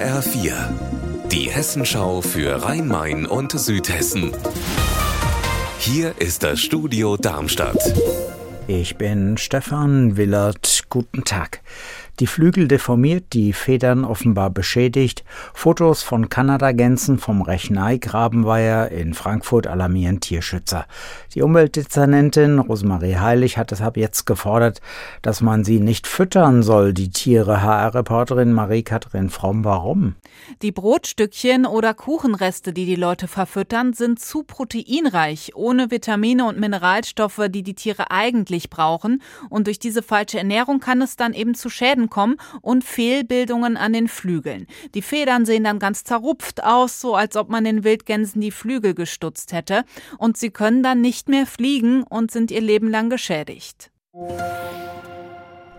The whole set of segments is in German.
HR4, die Hessenschau für Rhein-Main und Südhessen. Hier ist das Studio Darmstadt. Ich bin Stefan Willert. Guten Tag. Die Flügel deformiert, die Federn offenbar beschädigt. Fotos von Kanadagänsen vom Rechnei-Grabenweiher in Frankfurt alarmieren Tierschützer. Die Umweltdezernentin Rosemarie Heilig hat deshalb jetzt gefordert, dass man sie nicht füttern soll, die Tiere. HR-Reporterin Marie-Kathrin Fromm, warum? Die Brotstückchen oder Kuchenreste, die die Leute verfüttern, sind zu proteinreich, ohne Vitamine und Mineralstoffe, die die Tiere eigentlich brauchen. Und durch diese falsche Ernährung kann es dann eben zu Schäden kommen und Fehlbildungen an den Flügeln. Die Federn sehen dann ganz zerrupft aus, so als ob man den Wildgänsen die Flügel gestutzt hätte. Und sie können dann nicht mehr fliegen und sind ihr Leben lang geschädigt.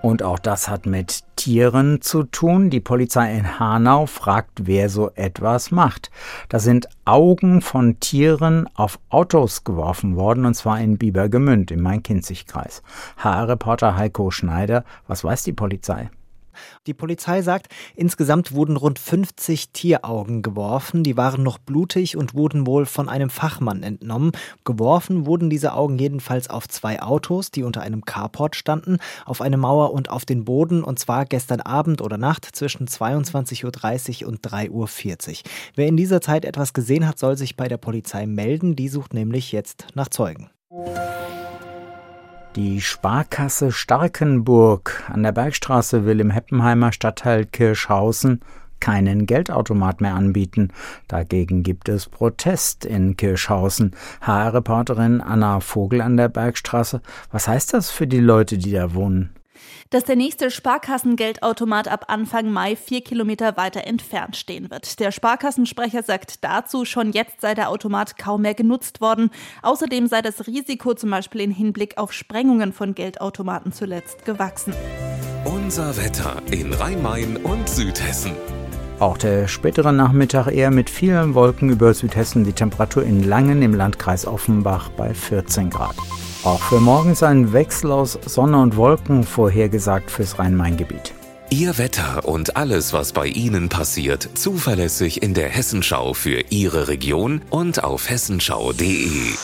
Und auch das hat mit Tieren zu tun. Die Polizei in Hanau fragt, wer so etwas macht. Da sind Augen von Tieren auf Autos geworfen worden, und zwar in Biebergemünd im Main-Kinzig-Kreis. HR-Reporter Heiko Schneider, was weiß die Polizei? Die Polizei sagt, insgesamt wurden rund 50 Tieraugen geworfen. Die waren noch blutig und wurden wohl von einem Fachmann entnommen. Geworfen wurden diese Augen jedenfalls auf zwei Autos, die unter einem Carport standen, auf eine Mauer und auf den Boden, und zwar gestern Abend oder Nacht zwischen 22.30 Uhr und 3.40 Uhr. Wer in dieser Zeit etwas gesehen hat, soll sich bei der Polizei melden. Die sucht nämlich jetzt nach Zeugen. Die Sparkasse Starkenburg an der Bergstraße will im Heppenheimer Stadtteil Kirschhausen keinen Geldautomat mehr anbieten. Dagegen gibt es Protest in Kirschhausen. HR-Reporterin Anna Vogel an der Bergstraße. Was heißt das für die Leute, die da wohnen? Dass der nächste Sparkassengeldautomat ab Anfang Mai vier Kilometer weiter entfernt stehen wird. Der Sparkassensprecher sagt dazu, schon jetzt sei der Automat kaum mehr genutzt worden. Außerdem sei das Risiko zum Beispiel im Hinblick auf Sprengungen von Geldautomaten zuletzt gewachsen. Unser Wetter in Rhein-Main und Südhessen. Auch der spätere Nachmittag eher mit vielen Wolken über Südhessen, die Temperatur in Langen im Landkreis Offenbach bei 14 Grad. Auch für morgen ist ein Wechsel aus Sonne und Wolken vorhergesagt fürs Rhein-Main-Gebiet. Ihr Wetter und alles, was bei Ihnen passiert, zuverlässig in der Hessenschau für Ihre Region und auf hessenschau.de.